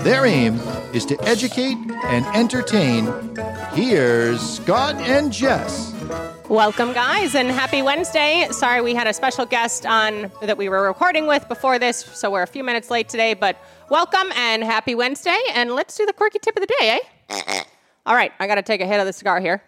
Their aim is to educate and entertain. Here's Scott and Jess. Welcome, guys, and happy Wednesday. Sorry, we had a special guest on that we were recording with before this, so we're a few minutes late today, but welcome and happy Wednesday. And let's do the quirky tip of the day, eh? All right, I got to take a hit of the cigar here.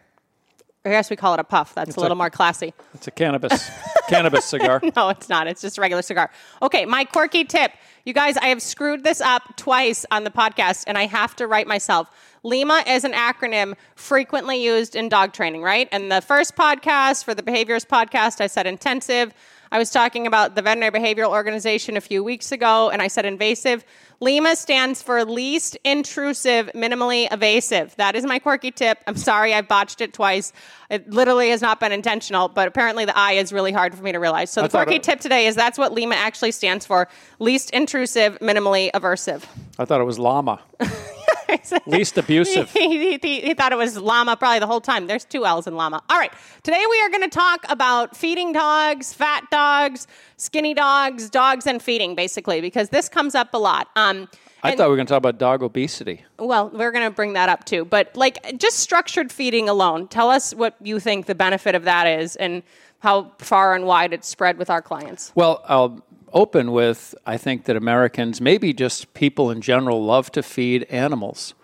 I guess we call it a puff. That's a little a- more classy. It's a cannabis cannabis cigar. No, it's not. It's just a regular cigar. Okay, my quirky tip. You guys, I have screwed this up twice on the podcast, and I have to write myself. LIMA is an acronym frequently used in dog training, right? And the first podcast for the behaviors podcast, I said intensive. I was talking about the veterinary behavioral organization a few weeks ago, and I said invasive. LIMA stands for least intrusive, minimally evasive. That is my quirky tip. I'm sorry I botched it twice. It literally has not been intentional, but apparently the I is really hard for me to realize. So the quirky it- tip today is that's what LIMA actually stands for least intrusive, minimally aversive. I thought it was llama. Least abusive. he, he- he thought it was llama probably the whole time. There's two L's in llama. All right. Today we are going to talk about feeding dogs, fat dogs, skinny dogs, dogs and feeding, basically, because this comes up a lot. Um, I and- thought we were going to talk about dog obesity. well, we're going to bring that up too. But like just structured feeding alone, tell us what you think the benefit of that is and how far and wide it's spread with our clients. Well, I'll open with I think that Americans, maybe just people in general, love to feed animals.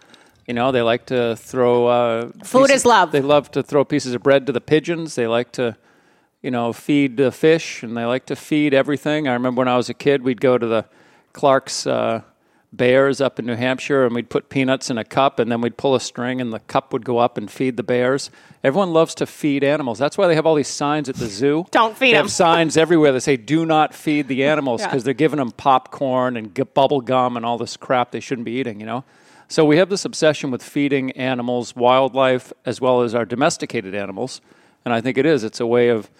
You know, they like to throw uh, Food pieces- is love. They love to throw pieces of bread to the pigeons. They like to, you know, feed the fish, and they like to feed everything. I remember when I was a kid, we'd go to the Clark's uh, Bears up in New Hampshire, and we'd put peanuts in a cup, and then we'd pull a string, and the cup would go up and feed the bears. Everyone loves to feed animals. That's why they have all these signs at the zoo. Don't feed them. have signs everywhere that say "Do not feed the animals" Yeah. because they're giving them popcorn and g- bubble gum and all this crap they shouldn't be eating. You know, so we have this obsession with feeding animals, wildlife, as well as our domesticated animals, and I think it is. It's a way of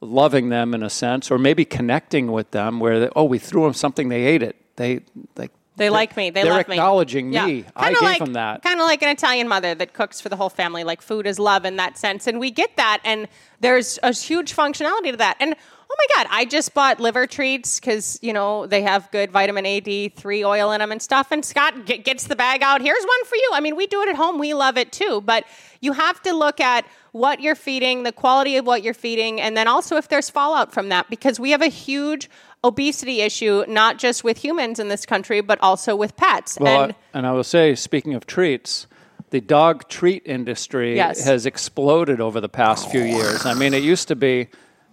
loving them in a sense, or maybe connecting with them. Where they, oh, we threw them something, they ate it. They like They like me. They me. acknowledging me. I Kinda gave like, them that. Kind of like an Italian mother that cooks for the whole family. Like food is love in that sense, and we get that. And there's a huge functionality to that. And oh my God, I just bought liver treats because you know they have good vitamin A, D, three oil in them and stuff. And Scott get, gets the bag out. Here's one for you. I mean, we do it at home. We love it too. But you have to look at what you're feeding, the quality of what you're feeding, and then also if there's fallout from that because we have a huge obesity issue not just with humans in this country but also with pets Well, and I- and I will say, speaking of treats, the dog treat industry Yes. has exploded over the past few years. I mean, it used to be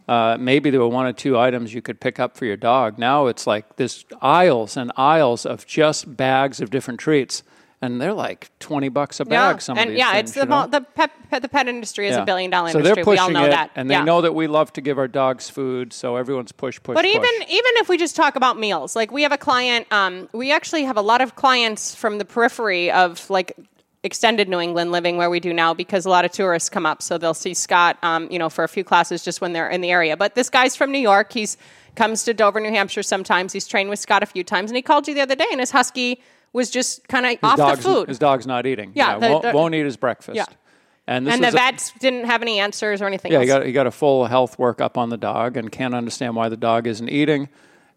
uh, maybe there were one or two items you could pick up for your dog. Now it's like there's aisles and aisles of just bags of different treats, and they're like twenty bucks a bag. Some of and yeah, things, it's the, the pet, pet the pet industry is Yeah. a billion dollar so industry. they're pushing we all know it, that, and they Yeah. know that we love to give our dogs food. So everyone's push, push, But push. even even if we just talk about meals, like we have a client, um, we actually have a lot of clients from the periphery of like extended New England living where we do now because a lot of tourists come up, so they'll see Scott, um, you know, for a few classes just when they're in the area. But this guy's from New York. He's comes to Dover, New Hampshire sometimes. He's trained with Scott a few times, and he called you the other day, and his husky was just kind of off dog's, the food. His dog's not eating. Yeah, the- won't, the- won't eat his breakfast. Yeah. And, this and the was a- vets didn't have any answers or anything Yeah, else. he got he got a full health workup on the dog and can't understand why the dog isn't eating.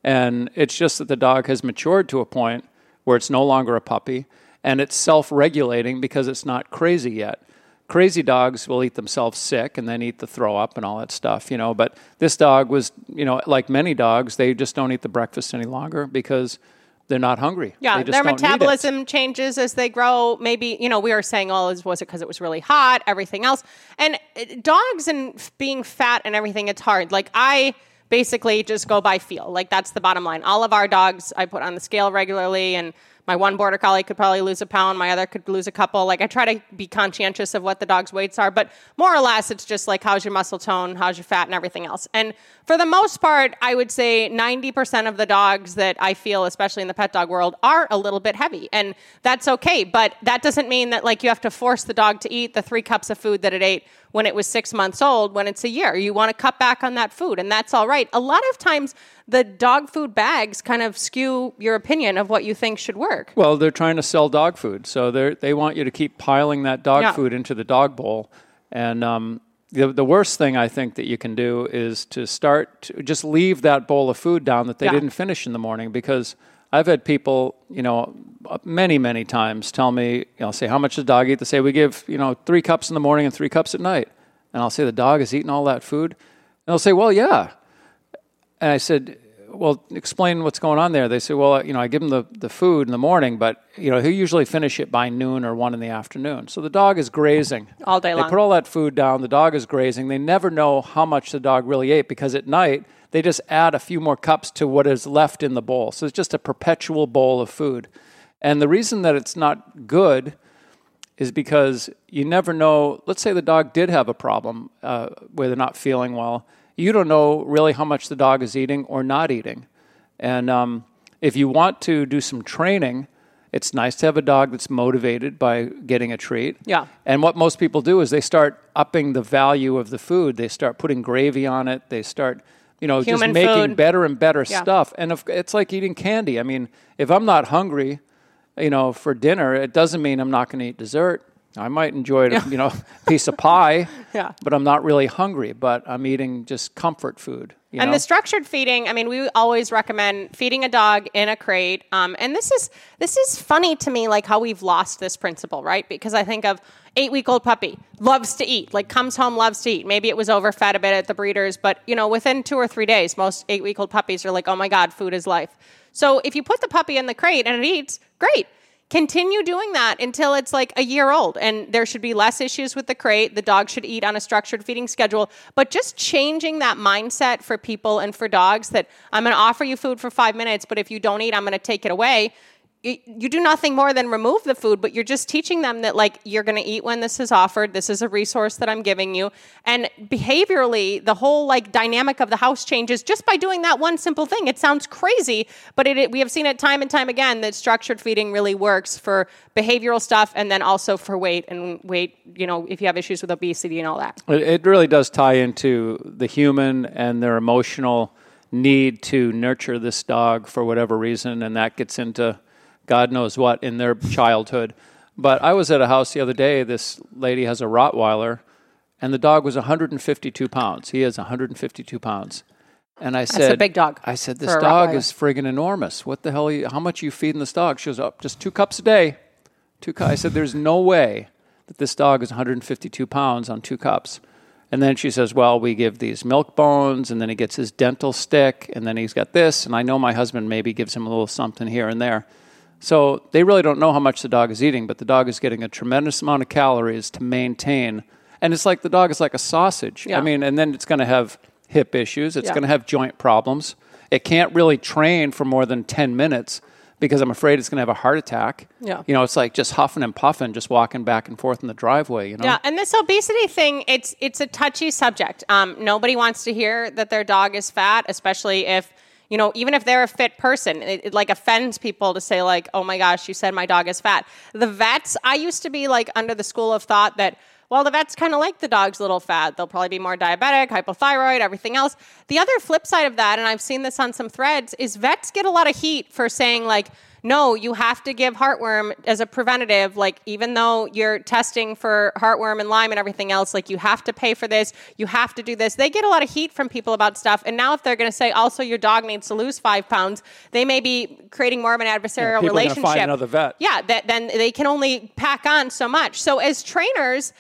And it's just that the dog has matured to a point where it's no longer a puppy and it's self-regulating because it's not crazy yet. Crazy dogs will eat themselves sick and then eat the throw up and all that stuff, you know. But this dog was, you know, like many dogs, they just don't eat the breakfast any longer because they're not hungry. Yeah, They just their don't need it. metabolism changes as they grow. Maybe you know we were saying, oh, is- was it because it was really hot? Everything else, and uh, dogs and being fat and everything, it's hard. Like I basically just go by feel. Like that's the bottom line. All of our dogs, I put on the scale regularly, and my one border collie could probably lose a pound, my other could lose a couple. Like I try to be conscientious of what the dog's weights are, but more or less it's just like how's your muscle tone, how's your fat, and everything else. And for the most part, I would say 90% of the dogs that I feel, especially in the pet dog world, are a little bit heavy. And that's okay, but that doesn't mean that like you have to force the dog to eat the three cups of food that it ate when it was six months old when it's a year. You want to cut back on that food, and that's all right. A lot of times, the dog food bags kind of skew your opinion of what you think should work. Well, they're trying to sell dog food, so they they want you to keep piling that dog Yeah. food into the dog bowl. And um, the the worst thing I think that you can do is to start to just leave that bowl of food down that they Yeah. didn't finish in the morning because. I've had people, you know, uh, many, many times tell me, you know, say, how much does the dog eat? They say, we give, you know, three cups in the morning and three cups at night. And I'll say, the dog has eaten all that food? And they'll say, well, yeah. And I said, well, explain what's going on there. They say, well, you know, I give him the, the food in the morning, but, you know, he'll usually finish it by noon or one in the afternoon. So the dog is grazing. All day long. They put all that food down. The dog is grazing. They never know how much the dog really ate because at night they just add a few more cups to what is left in the bowl. So it's just a perpetual bowl of food. And the reason that it's not good is because you never know. Let's say the dog did have a problem uh, where they're not feeling well. You don't know really how much the dog is eating or not eating. And um, if you want to do some training, it's nice to have a dog that's motivated by getting a treat. Yeah. And what most people do is they start upping the value of the food. They start putting gravy on it. They start, you know, Human just making food. better and better Yeah. stuff. And if, it's like eating candy. I mean, if I'm not hungry, you know, for dinner, it doesn't mean I'm not going to eat dessert. I might enjoy, a, you know, a piece of pie, Yeah. but I'm not really hungry. But I'm eating just comfort food. You and know? the structured feeding, I mean, we always recommend feeding a dog in a crate. Um, and this is this is funny to me, like how we've lost this principle, right? Because I think of eight week old puppy loves to eat, like comes home loves to eat. Maybe it was overfed a bit at the breeders, but you know, within two or three days, most eight week old puppies are like, oh my god, food is life. So if you put the puppy in the crate and it eats, great. Continue doing that until it's like a year old, and there should be less issues with the crate. The dog should eat on a structured feeding schedule, but just changing that mindset for people and for dogs that I'm going to offer you food for five minutes, but if you don't eat, I'm going to take it away. You do nothing more than remove the food, but you're just teaching them that like you're going to eat when this is offered. This is a resource that I'm giving you, and behaviorally, the whole like dynamic of the house changes just by doing that one simple thing. It sounds crazy, but it, it we have seen it time and time again that structured feeding really works for behavioral stuff, and then also for weight and weight. You know, if you have issues with obesity and all that. It really does tie into the human and their emotional need to nurture this dog for whatever reason, and that gets into God knows what in their childhood. But I was at a house the other day. This lady has a Rottweiler, and the dog was 152 pounds. He is 152 pounds. And I said, a big dog I said, this dog is friggin' enormous. What the hell? Are you, how much are you feeding this dog? She goes, up just two cups a day. Two cups. I said, there's no way that this dog is 152 pounds on two cups. And then she says, well, we give these milk bones, and then he gets his dental stick, and then he's got this. And I know my husband maybe gives him a little something here and there. So they really don't know how much the dog is eating, but the dog is getting a tremendous amount of calories to maintain. And it's like the dog is like a sausage. Yeah. I mean, and then it's going to have hip issues, it's Yeah. going to have joint problems. It can't really train for more than 10 minutes because I'm afraid it's going to have a heart attack. Yeah. You know, it's like just huffing and puffing, just walking back and forth in the driveway, you know? Yeah, and this obesity thing, it's it's a touchy subject. Um, nobody wants to hear that their dog is fat, especially if you know, even if they're a fit person, it, it like offends people to say like, "Oh my gosh, you said my dog is fat." The vets, I used to be like under the school of thought that. Well, the vets kind of like the dog's a little fat. They'll probably be more diabetic, hypothyroid, everything else. The other flip side of that, and I've seen this on some threads, is vets get a lot of heat for saying, like, no, you have to give heartworm as a preventative. Like, even though you're testing for heartworm and Lyme and everything else, like, you have to pay for this, you have to do this. They get a lot of heat from people about stuff. And now, if they're going to say, also, your dog needs to lose five pounds, they may be creating more of an adversarial gonna relationship. find another vet. Yeah, that then they can only pack on so much. So, as trainers,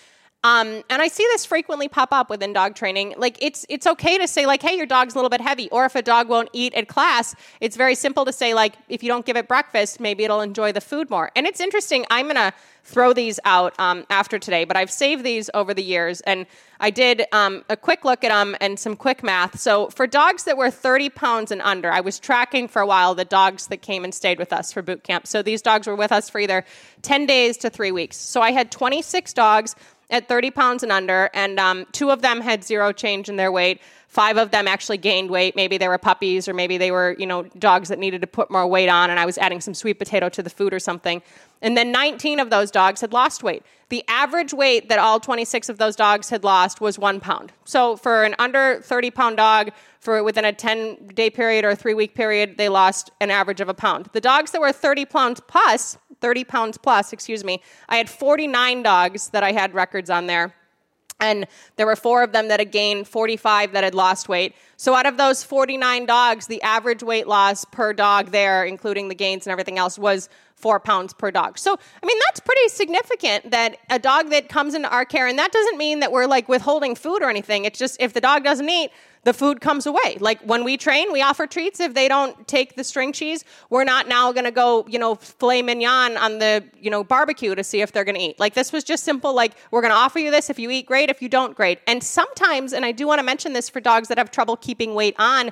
Um, and I see this frequently pop up within dog training. Like it's it's okay to say like, hey, your dog's a little bit heavy, or if a dog won't eat at class, it's very simple to say like, if you don't give it breakfast, maybe it'll enjoy the food more. And it's interesting. I'm gonna throw these out um, after today, but I've saved these over the years, and I did um, a quick look at them and some quick math. So for dogs that were 30 pounds and under, I was tracking for a while the dogs that came and stayed with us for boot camp. So these dogs were with us for either 10 days to three weeks. So I had 26 dogs at 30 pounds and under, and um, two of them had zero change in their weight. Five of them actually gained weight. Maybe they were puppies, or maybe they were, you know, dogs that needed to put more weight on, and I was adding some sweet potato to the food or something. And then 19 of those dogs had lost weight. The average weight that all 26 of those dogs had lost was one pound. So for an under 30 pound dog, for within a 10 day period or a three week period, they lost an average of a pound. The dogs that were 30 pounds plus 30 pounds plus, excuse me, I had 49 dogs that I had records on there. And there were four of them that had gained 45 that had lost weight. So out of those 49 dogs, the average weight loss per dog there, including the gains and everything else, was four pounds per dog. So, I mean, that's pretty significant that a dog that comes into our care, and that doesn't mean that we're like withholding food or anything. It's just if the dog doesn't eat, the food comes away. Like when we train, we offer treats. If they don't take the string cheese, we're not now going to go, you know, filet mignon on the, you know, barbecue to see if they're going to eat. Like this was just simple. Like we're going to offer you this. If you eat, great. If you don't, great. And sometimes, and I do want to mention this for dogs that have trouble keeping weight on,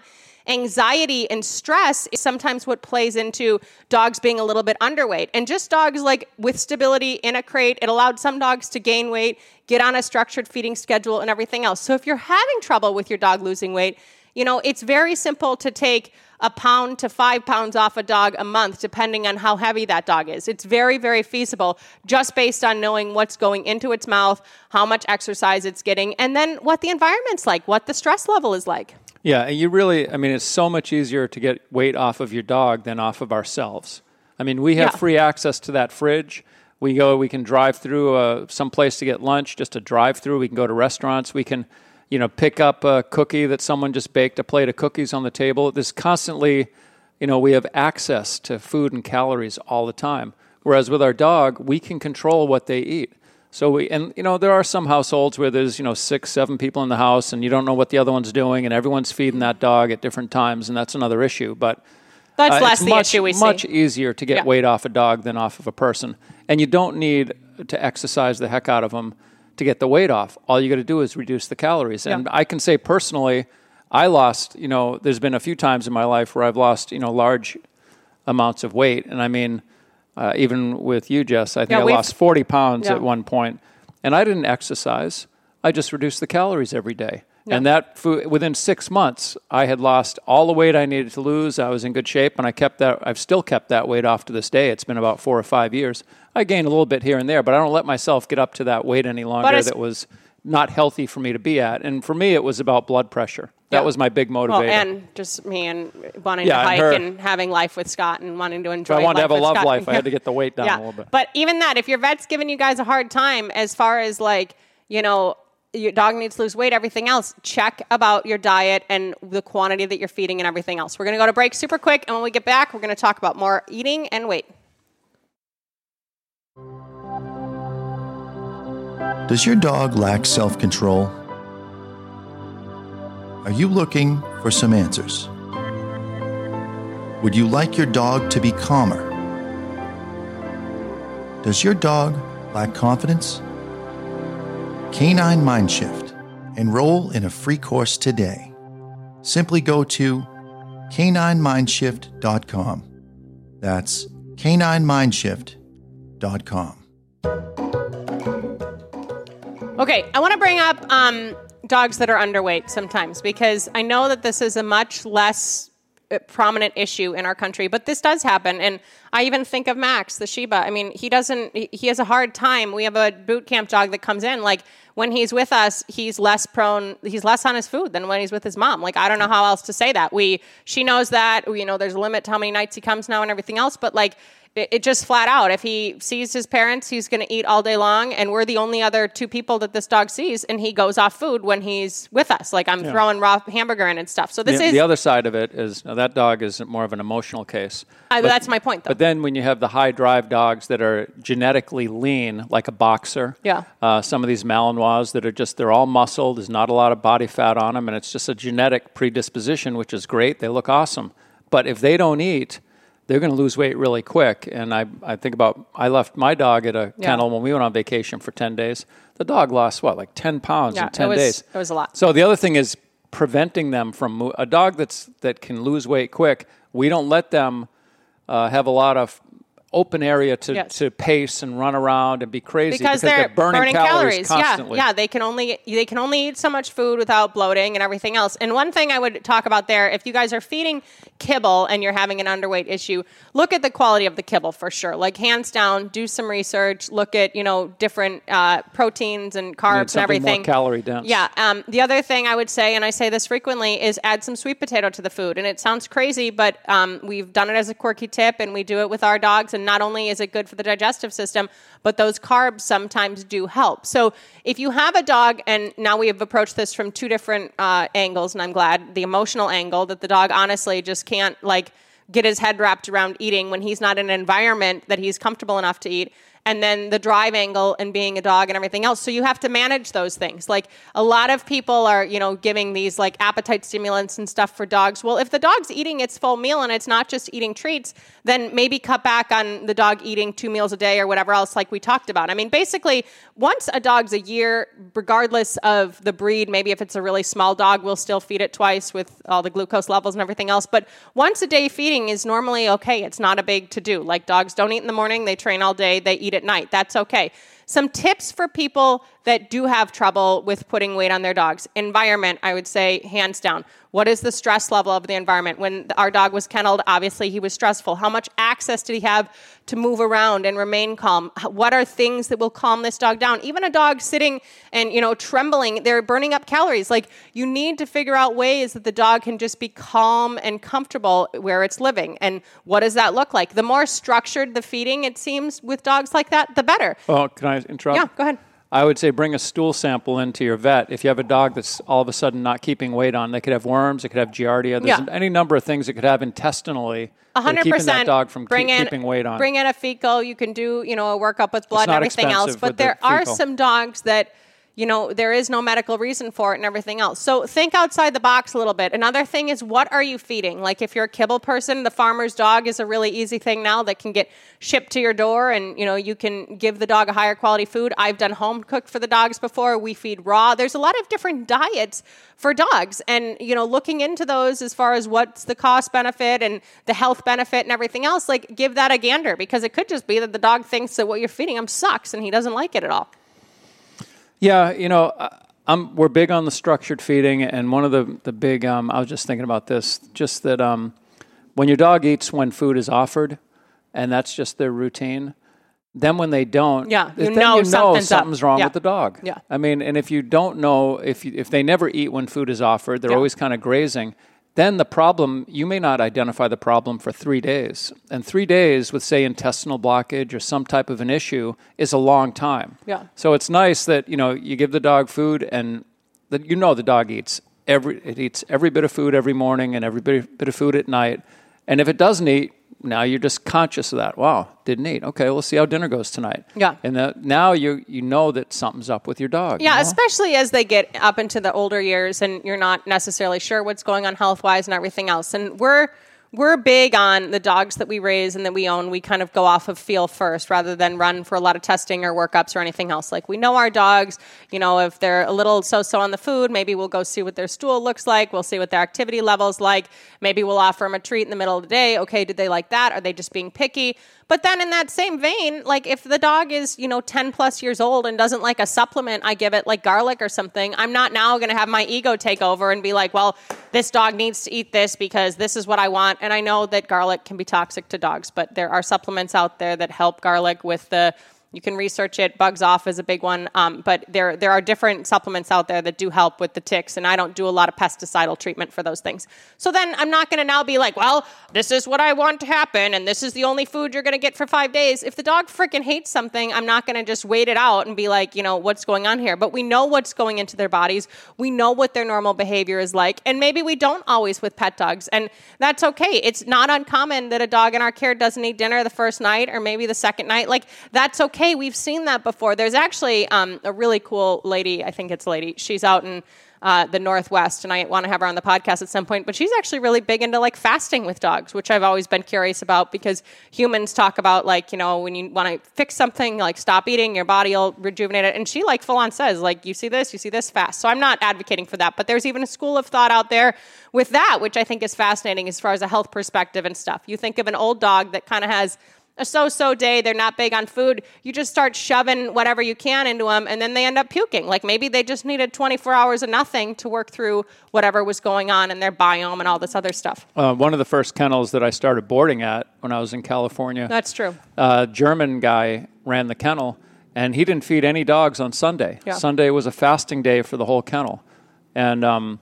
anxiety and stress is sometimes what plays into dogs being a little bit underweight. And just dogs like with stability in a crate, it allowed some dogs to gain weight, get on a structured feeding schedule, and everything else. So if you're having trouble with your dog losing weight, you know, it's very simple to take a pound to five pounds off a dog a month, depending on how heavy that dog is. It's very, very feasible just based on knowing what's going into its mouth, how much exercise it's getting, and then what the environment's like, what the stress level is like. Yeah, and you really, I mean, it's so much easier to get weight off of your dog than off of ourselves. I mean, we have Yeah. free access to that fridge. We go, we can drive through uh, some place to get lunch, just a drive through. We can go to restaurants. We can, you know, pick up a cookie that someone just baked, a plate of cookies on the table. There's constantly, you know, we have access to food and calories all the time. Whereas with our dog, we can control what they eat. So we and you know there are some households where there's you know six seven people in the house and you don't know what the other one's doing and everyone's feeding that dog at different times and that's another issue. But That's uh, less the much, issue we see. much easier to get Yeah. weight off a dog than off of a person, and you don't need to exercise the heck out of them to get the weight off. All you got to do is reduce the calories. And I can say personally, I lost. You know, there's been a few times in my life where I've lost you know large amounts of weight, and I mean, uh, even with you, Jess, I think Yeah, I lost 40 pounds Yeah. at one point, and I didn't exercise. I just reduced the calories every day. And that food, within six months, I had lost all the weight I needed to lose. I was in good shape, and I kept that. I've still kept that weight off to this day. It's been about four or five years. I gained a little bit here and there, but I don't let myself get up to that weight any longer. That was not healthy for me to be at. And for me, it was about blood pressure. That Yeah. was my big motivator. Well, and just me and wanting Yeah, to and hike her- and having life with Scott and wanting to enjoy. Life. I wanted to have a love Scott. life. I had to get the weight down yeah. a little bit. But even that, if your vet's giving you guys a hard time as far as like, you know, your dog needs to lose weight, everything else, check about your diet and the quantity that you're feeding and everything else. We're going to go to break super quick. And when we get back, we're going to talk about more eating and weight. Does your dog lack self control? Are you looking for some answers? Would you like your dog to be calmer? Does your dog lack confidence? Canine Mindshift. Enroll in a free course today. Simply go to caninemindshift.com. That's caninemindshift.com. Okay, I want to bring up um, dogs that are underweight sometimes because I know that this is a much less prominent issue in our country, but this does happen. And I even think of Max, the Shiba. I mean, he doesn't, he, he has a hard time. We have a boot camp dog that comes in. Like, when he's with us, he's less prone, he's less on his food than when he's with his mom. Like, I don't know how else to say that. We, she knows that, you know, there's a limit to how many nights he comes now and everything else, but like, it, it just flat out. If he sees his parents, he's going to eat all day long, and we're the only other two people that this dog sees, and he goes off food when he's with us. Like I'm throwing raw hamburger in and stuff. So this the, is the other side of it is now that dog is more of an emotional case. Uh, that's my point, though. But then when you have the high drive dogs that are genetically lean, like a boxer, Yeah. uh, some of these Malinois that are just they're all muscle. There's not a lot of body fat on them, and it's just a genetic predisposition, which is great. They look awesome, but if they don't eat. They're going to lose weight really quick. And I, I think about, I left my dog at a Yeah. kennel when we went on vacation for 10 days. The dog lost what, like 10 pounds Yeah, in 10 it was- days? it was a lot. So the other thing is preventing them from mo- a dog that's that can lose weight quick. We don't let them uh, have a lot of open area to, Yes. to pace and run around and be crazy because, they're, burning, calories, constantly. Yeah, yeah, they can only they can only eat so much food without bloating and everything else. And one thing I would talk about there, if you guys are feeding kibble and you're having an underweight issue, look at the quality of the kibble for sure. Like hands down, do some research. Look at you know different uh, proteins and carbs and something more everything. calorie dense. Yeah. Um, the other thing I would say, and I say this frequently, is add some sweet potato to the food. And it sounds crazy, but um, we've done it as a quirky tip, and we do it with our dogs. And not only is it good for the digestive system, but those carbs sometimes do help. So if you have a dog, and now we have approached this from two different uh, angles, and I'm glad the emotional angle that the dog honestly just can't like get his head wrapped around eating when he's not in an environment that he's comfortable enough to eat and then the drive angle and being a dog and everything else. So you have to manage those things. Like a lot of people are, you know, giving these like appetite stimulants and stuff for dogs. Well, if the dog's eating its full meal and it's not just eating treats, then maybe cut back on the dog eating two meals a day or whatever else like we talked about. I mean, basically, once a dog's a year, regardless of the breed, maybe if it's a really small dog, we'll still feed it twice with all the glucose levels and everything else. But once a day feeding is normally okay. It's not a big to do. Like dogs don't eat in the morning, they train all day, they eat at night. That's okay. Some tips for people that do have trouble with putting weight on their dogs. Environment, I would say, hands down. What is the stress level of the environment? When our dog was kenneled, obviously he was stressful. How much access did he have to move around and remain calm? What are things that will calm this dog down? Even a dog sitting and you know trembling, they're burning up calories. Like you need to figure out ways that the dog can just be calm and comfortable where it's living. And what does that look like? The more structured the feeding, it seems, with dogs like that, the better. Oh, can I interrupt? Yeah, go ahead. I would say bring a stool sample into your vet. If you have a dog that's all of a sudden not keeping weight on, they could have worms, it could have giardia. There's Yeah. any number of things it could have intestinally. that are hundred keeping percent. that dog from bring keep- in, keeping weight on. Bring in a fecal. You can do you know a workup with blood and everything else. But with the there are fecal. some dogs that you know there is no medical reason for it and everything else. So think outside the box a little bit. Another thing is what are you feeding? Like if you're a kibble person, the farmer's dog is a really easy thing now that can get shipped to your door, and you know you can give the dog a higher quality food. I've done home cooked for the dogs before. We feed raw. There's a lot of different diets for dogs and you know looking into those as far as what's the cost benefit and the health benefit and everything else like give that a gander because it could just be that the dog thinks that what you're feeding him sucks and he doesn't like it at all Yeah, you know, I- I'm, we're big on the structured feeding, and one of the the big. Um, I was just thinking about this, just that um, when your dog eats when food is offered, and that's just their routine. Then when they don't, Yeah, you then know you know something's something's wrong Yeah. with the dog. Yeah. I mean, and if you don't know if you, if they never eat when food is offered, they're Yeah. always kind of grazing. Then the problem, you may not identify the problem for three days, and three days with say intestinal blockage or some type of an issue is a long time. Yeah. So it's nice that you know you give the dog food and that you know the dog eats every it eats every bit of food every morning and every bit, bit of food at night. And if it doesn't eat, now you're just conscious of that. Wow, didn't eat. Okay, we'll see how dinner goes tonight. Yeah. And that, now you you know that something's up with your dog. you yeah know? especially as they get up into the older years and you're not necessarily sure what's going on health wise and everything else and we're we're big on the dogs that we raise and that we own. We kind of go off of feel first rather than run for a lot of testing or workups or anything else. Like we know our dogs, you know, if they're a little so so on the food, maybe we'll go see what their stool looks like. We'll see what their activity levels like. Maybe we'll offer them a treat in the middle of the day. Okay, did they like that? Are they just being picky? But then in that same vein, like if the dog is, you know, 10 plus years old and doesn't like a supplement, I give it like garlic or something. I'm not now going to have my ego take over and be like, well, this dog needs to eat this because this is what I want. And I know that garlic can be toxic to dogs, but there are supplements out there that help garlic with the You can research it. Bugs Off is a big one, um, but there there are different supplements out there that do help with the ticks, and I don't do a lot of pesticidal treatment for those things. So then I'm not going to now be like, well, this is what I want to happen, and this is the only food you're going to get for five days. If the dog freaking hates something, I'm not going to just wait it out and be like, you know, what's going on here. But we know what's going into their bodies. We know what their normal behavior is like, and maybe we don't always with pet dogs, and that's okay. It's not uncommon that a dog in our care doesn't eat dinner the first night or maybe the second night. Like that's okay. We've seen that before. There's actually um, a really cool lady. I think it's a lady. She's out in uh, the Northwest, and I want to have her on the podcast at some point. But she's actually really big into like fasting with dogs, which I've always been curious about because humans talk about like you know when you want to fix something, like stop eating, your body will rejuvenate it, and she like full on says like you see this, you see this fast. So I'm not advocating for that, but there's even a school of thought out there with that, which I think is fascinating as far as a health perspective and stuff. You think of an old dog that kind of has a so-so day they're not big on food you just start shoving whatever you can into them and then they end up puking like maybe they just needed 24 hours of nothing to work through whatever was going on in their biome and all this other stuff Uh, one of the first kennels that I started boarding at when I was in California. that's true a German guy ran the kennel, and he didn't feed any dogs on Sunday. Yeah. Sunday was a fasting day for the whole kennel, and um,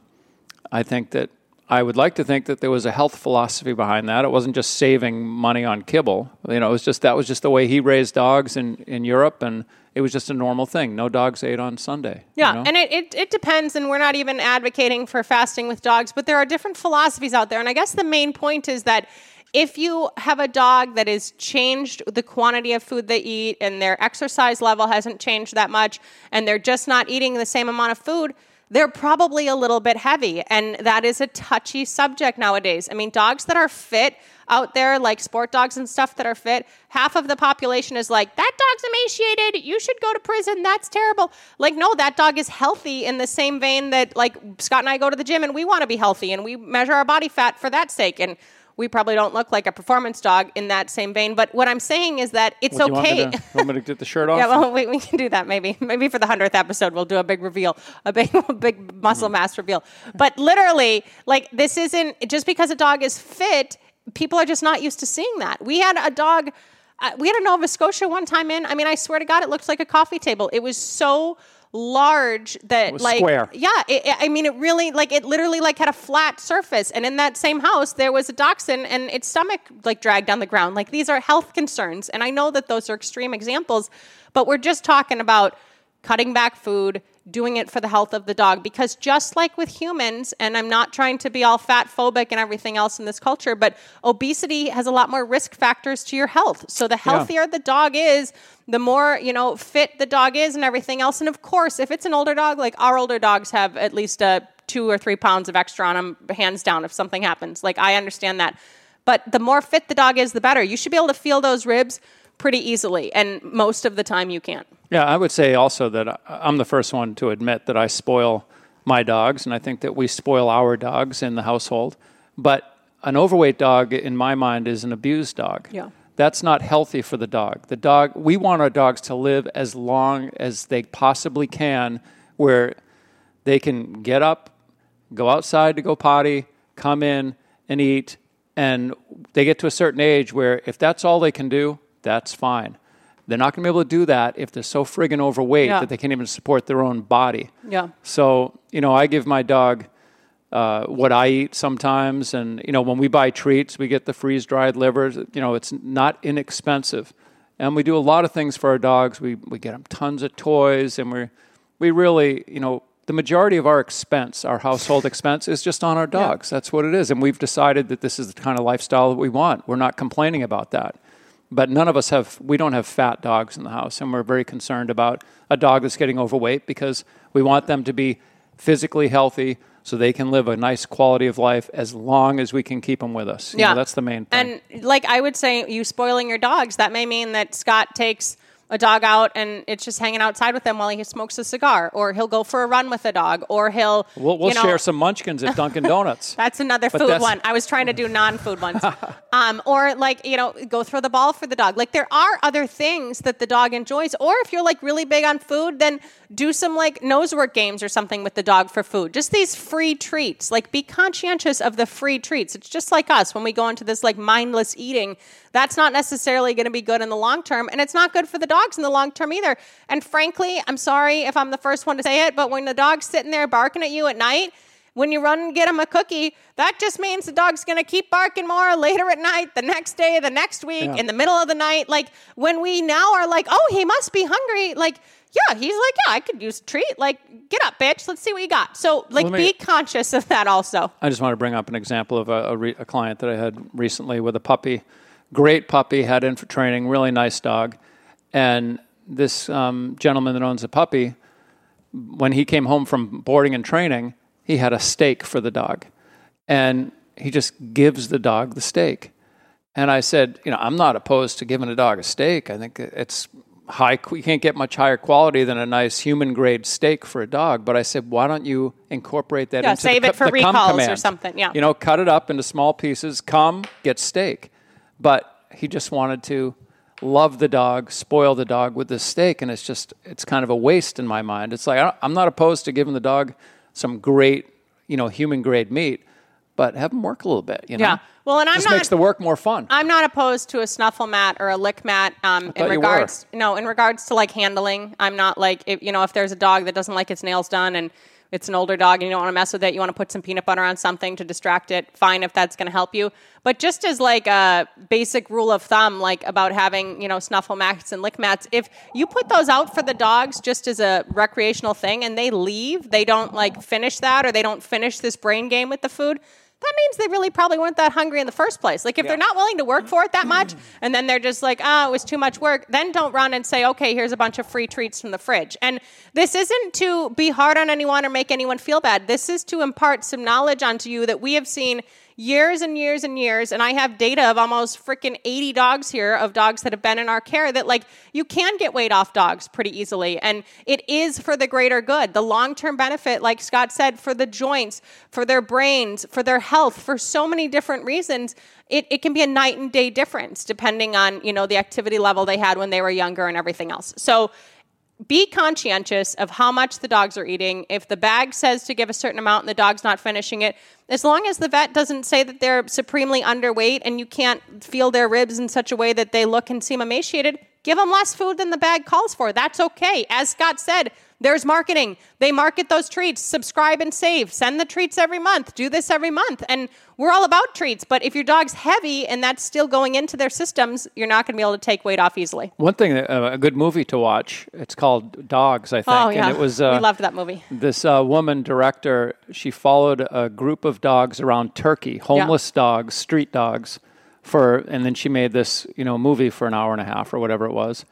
I think that I would like to think that there was a health philosophy behind that. It wasn't just saving money on kibble. You know, it was just that was just the way he raised dogs in in Europe, and it was just a normal thing. No dogs ate on Sunday. you Yeah, know? and it, it, it depends, and we're not even advocating for fasting with dogs, but there are different philosophies out there. And I guess the main point is that if you have a dog that has changed the quantity of food they eat and their exercise level hasn't changed that much, and they're just not eating the same amount of food, they're probably a little bit heavy. And that is a touchy subject nowadays. I mean, dogs that are fit out there, like sport dogs and stuff that are fit, half of the population is like, that dog's emaciated. You should go to prison. That's terrible. Like, no, that dog is healthy in the same vein that, like, Scott and I go to the gym and we want to be healthy and we measure our body fat for that sake. And we probably don't look like a performance dog in that same vein. But what I'm saying is that it's you okay. Want me, to, want me to get the shirt off? Yeah, well, we, we can do that maybe. Maybe for the hundredth episode, we'll do a big reveal, a big, big muscle mass reveal. But literally, like this isn't just because a dog is fit. People are just not used to seeing that. We had a dog. Uh, we had a Nova Scotia one time in. I mean, I swear to God, it looked like a coffee table. It was so large that like square. yeah it, it- i mean it really like it literally like had a flat surface. And in that same house there was a dachshund and its stomach like dragged on the ground. Like these are health concerns. And i know that those are extreme examples but we're just talking about cutting back food doing it for the health of the dog. Because just like with humans and i'm not trying to be all fat phobic and everything else in this culture but obesity has a lot more risk factors to your health. So the healthier the dog is the more you know fit the dog is and everything else. And of course if it's an older dog like our older dogs have at least uh, two or three pounds of extra on them hands down if something happens. Like i understand that. But the more fit the dog is the better. You should be able to feel those ribs pretty easily and most of the time you can't Yeah, I would say also that I'm the first one to admit that I spoil my dogs, and I think that we spoil our dogs in the household. But an overweight dog, in my mind, is an abused dog. Yeah. That's not healthy for the dog. The dog, we want our dogs to live as long as they possibly can, where they can get up, go outside to go potty, come in and eat, and they get to a certain age where if that's all they can do, that's fine. They're not going to be able to do that if they're so friggin' overweight Yeah. that they can't even support their own body. Yeah. So, you know, I give my dog uh, what I eat sometimes. And, you know, when we buy treats, we get the freeze dried livers. You know, it's not inexpensive. And we do a lot of things for our dogs. We, we get them tons of toys, and we we really, you know, the majority of our expense, our household expense, is just on our dogs. That's what it is. And we've decided that this is the kind of lifestyle that we want. We're not complaining about that. But none of us have, we don't have fat dogs in the house. And we're very concerned about a dog that's getting overweight because we want them to be physically healthy so they can live a nice quality of life as long as we can keep them with us. You know, that's the main thing. And like I would say, you spoiling your dogs. That may mean that Scott takes a dog out and it's just hanging outside with him while he smokes a cigar, or he'll go for a run with a dog, or he'll we'll we'll you know, share some munchkins at Dunkin' Donuts. That's another But food that's- one. I was trying to do non-food ones. um, or like, you know, go throw the ball for the dog. Like there are other things that the dog enjoys. Or if you're like really big on food, then do some like nose work games or something with the dog for food. Just these free treats. Like be conscientious of the free treats. It's just like us when we go into this like mindless eating. That's not necessarily going to be good in the long term, and it's not good for the dog dogs in the long term either. And frankly, I'm sorry if I'm the first one to say it, but when the dog's sitting there barking at you at night, when you run and get him a cookie, that just means the dog's going to keep barking more later at night, the next day, the next week, Yeah. in the middle of the night. Like when we now are like, oh, he must be hungry. Like, yeah, he's like, yeah, I could use a treat. Like, get up, bitch. Let's see what you got. So, like, me- be conscious of that also. I just want to bring up an example of a, a, re- a client that I had recently with a puppy. Great puppy, had in for training, really nice dog. And this um, gentleman that owns a puppy, when he came home from boarding and training, he had a steak for the dog. And he just gives the dog the steak. And I said, you know, I'm not opposed to giving a dog a steak. I think it's high. You can't get much higher quality than a nice human grade steak for a dog. But I said, why don't you incorporate that Yeah, into save the, it for the come recalls or something, yeah. you know, cut it up into small pieces. Come get steak. But he just wanted to love the dog, spoil the dog with this steak, and it's just it's kind of a waste in my mind. It's like I'm not opposed to giving the dog some great, you know, human grade meat, but have him work a little bit. You know, Yeah. Well, and I'm just not- makes the work more fun. I'm not opposed to a snuffle mat or a lick mat um, in regards no in regards to like handling. I'm not like if, you know if there's a dog that doesn't like its nails done and it's an older dog and you don't want to mess with it, you want to put some peanut butter on something to distract it. Fine if that's going to help you. But just as like a basic rule of thumb, like about having you know snuffle mats and lick mats, if you put those out for the dogs just as a recreational thing and they leave, they don't like finish that or they don't finish this brain game with the food that means they really probably weren't that hungry in the first place. Like if they're not willing to work for it that much mm. and then they're just like, oh, it was too much work, then don't run and say, okay, here's a bunch of free treats from the fridge. And this isn't to be hard on anyone or make anyone feel bad. This is to impart some knowledge onto you that we have seen years and years and years and i have data of almost freaking 80 dogs here of dogs that have been in our care that like you can get weight off dogs pretty easily and it is for the greater good. The long-term benefit like scott said for the joints for their brains for their health for so many different reasons it, it can be a night and day difference depending on you know the activity level they had when they were younger and everything else. So be conscientious of how much the dogs are eating. If the bag says to give a certain amount and the dog's not finishing it, as long as the vet doesn't say that they're supremely underweight and you can't feel their ribs in such a way that they look and seem emaciated, give them less food than the bag calls for. That's okay. As Scott said, there's marketing. They market those treats. Subscribe and save. Send the treats every month. Do this every month. And we're all about treats. But if your dog's heavy and that's still going into their systems, you're not going to be able to take weight off easily. One thing, uh, a good movie to watch. It's called Dogs, I think, Oh, yeah. and it was uh, we loved that movie. this uh, woman director. She followed a group of dogs around Turkey, homeless dogs, street dogs, for, and then she made this, you know, movie for an hour and a half or whatever it was.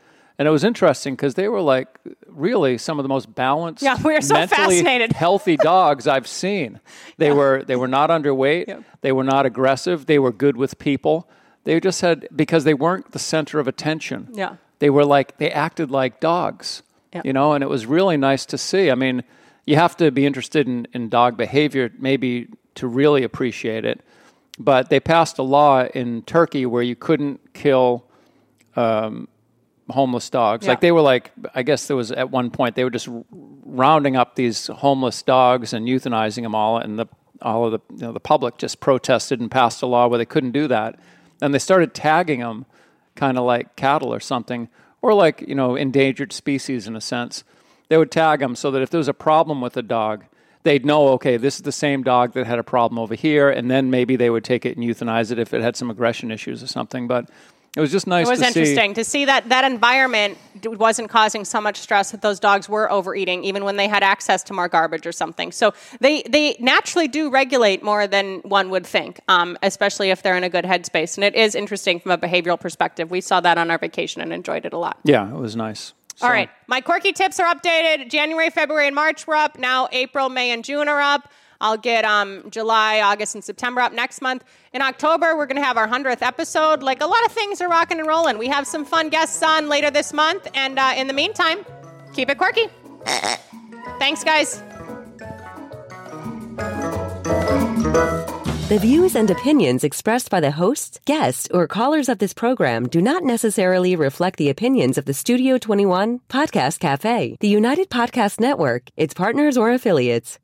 And it was interesting because they were like really some of the most balanced, Yeah, we so mentally fascinated. healthy dogs I've seen. They were they were not underweight. They were not aggressive. They were good with people. They just had because they weren't the center of attention. Yeah. They were like they acted like dogs. Yeah. You know, and it was really nice to see. I mean, you have to be interested in, in dog behavior maybe to really appreciate it. But they passed a law in Turkey where you couldn't kill um, homeless dogs. Yeah. Like they were like, I guess there was at one point they were just r- rounding up these homeless dogs and euthanizing them all, and the all of the you know, the public just protested and passed a law where they couldn't do that, and they started tagging them, kind of like cattle or something, or like you know endangered species in a sense. They would tag them so that if there was a problem with a dog. They'd know, okay, this is the same dog that had a problem over here, and then maybe they would take it and euthanize it if it had some aggression issues or something. But it was just nice It was to see. interesting to see that that environment wasn't causing so much stress that those dogs were overeating, even when they had access to more garbage or something. So they they naturally do regulate more than one would think, um, especially if they're in a good headspace. And it is interesting from a behavioral perspective. We saw that on our vacation and enjoyed it a lot. Yeah, it was nice. All So- right. My quirky tips are updated. January, February, and March were up. Now April, May, and June are up. I'll get um, July, August, and September up next month. In October, we're going to have our 100th episode. Like a lot of things are rocking and rolling. We have some fun guests on later this month. And uh, in the meantime, keep it quirky. Thanks, guys. The views and opinions expressed by the hosts, guests, or callers of this program do not necessarily reflect the opinions of the Studio 21 Podcast Cafe, the United Podcast Network, its partners, or affiliates.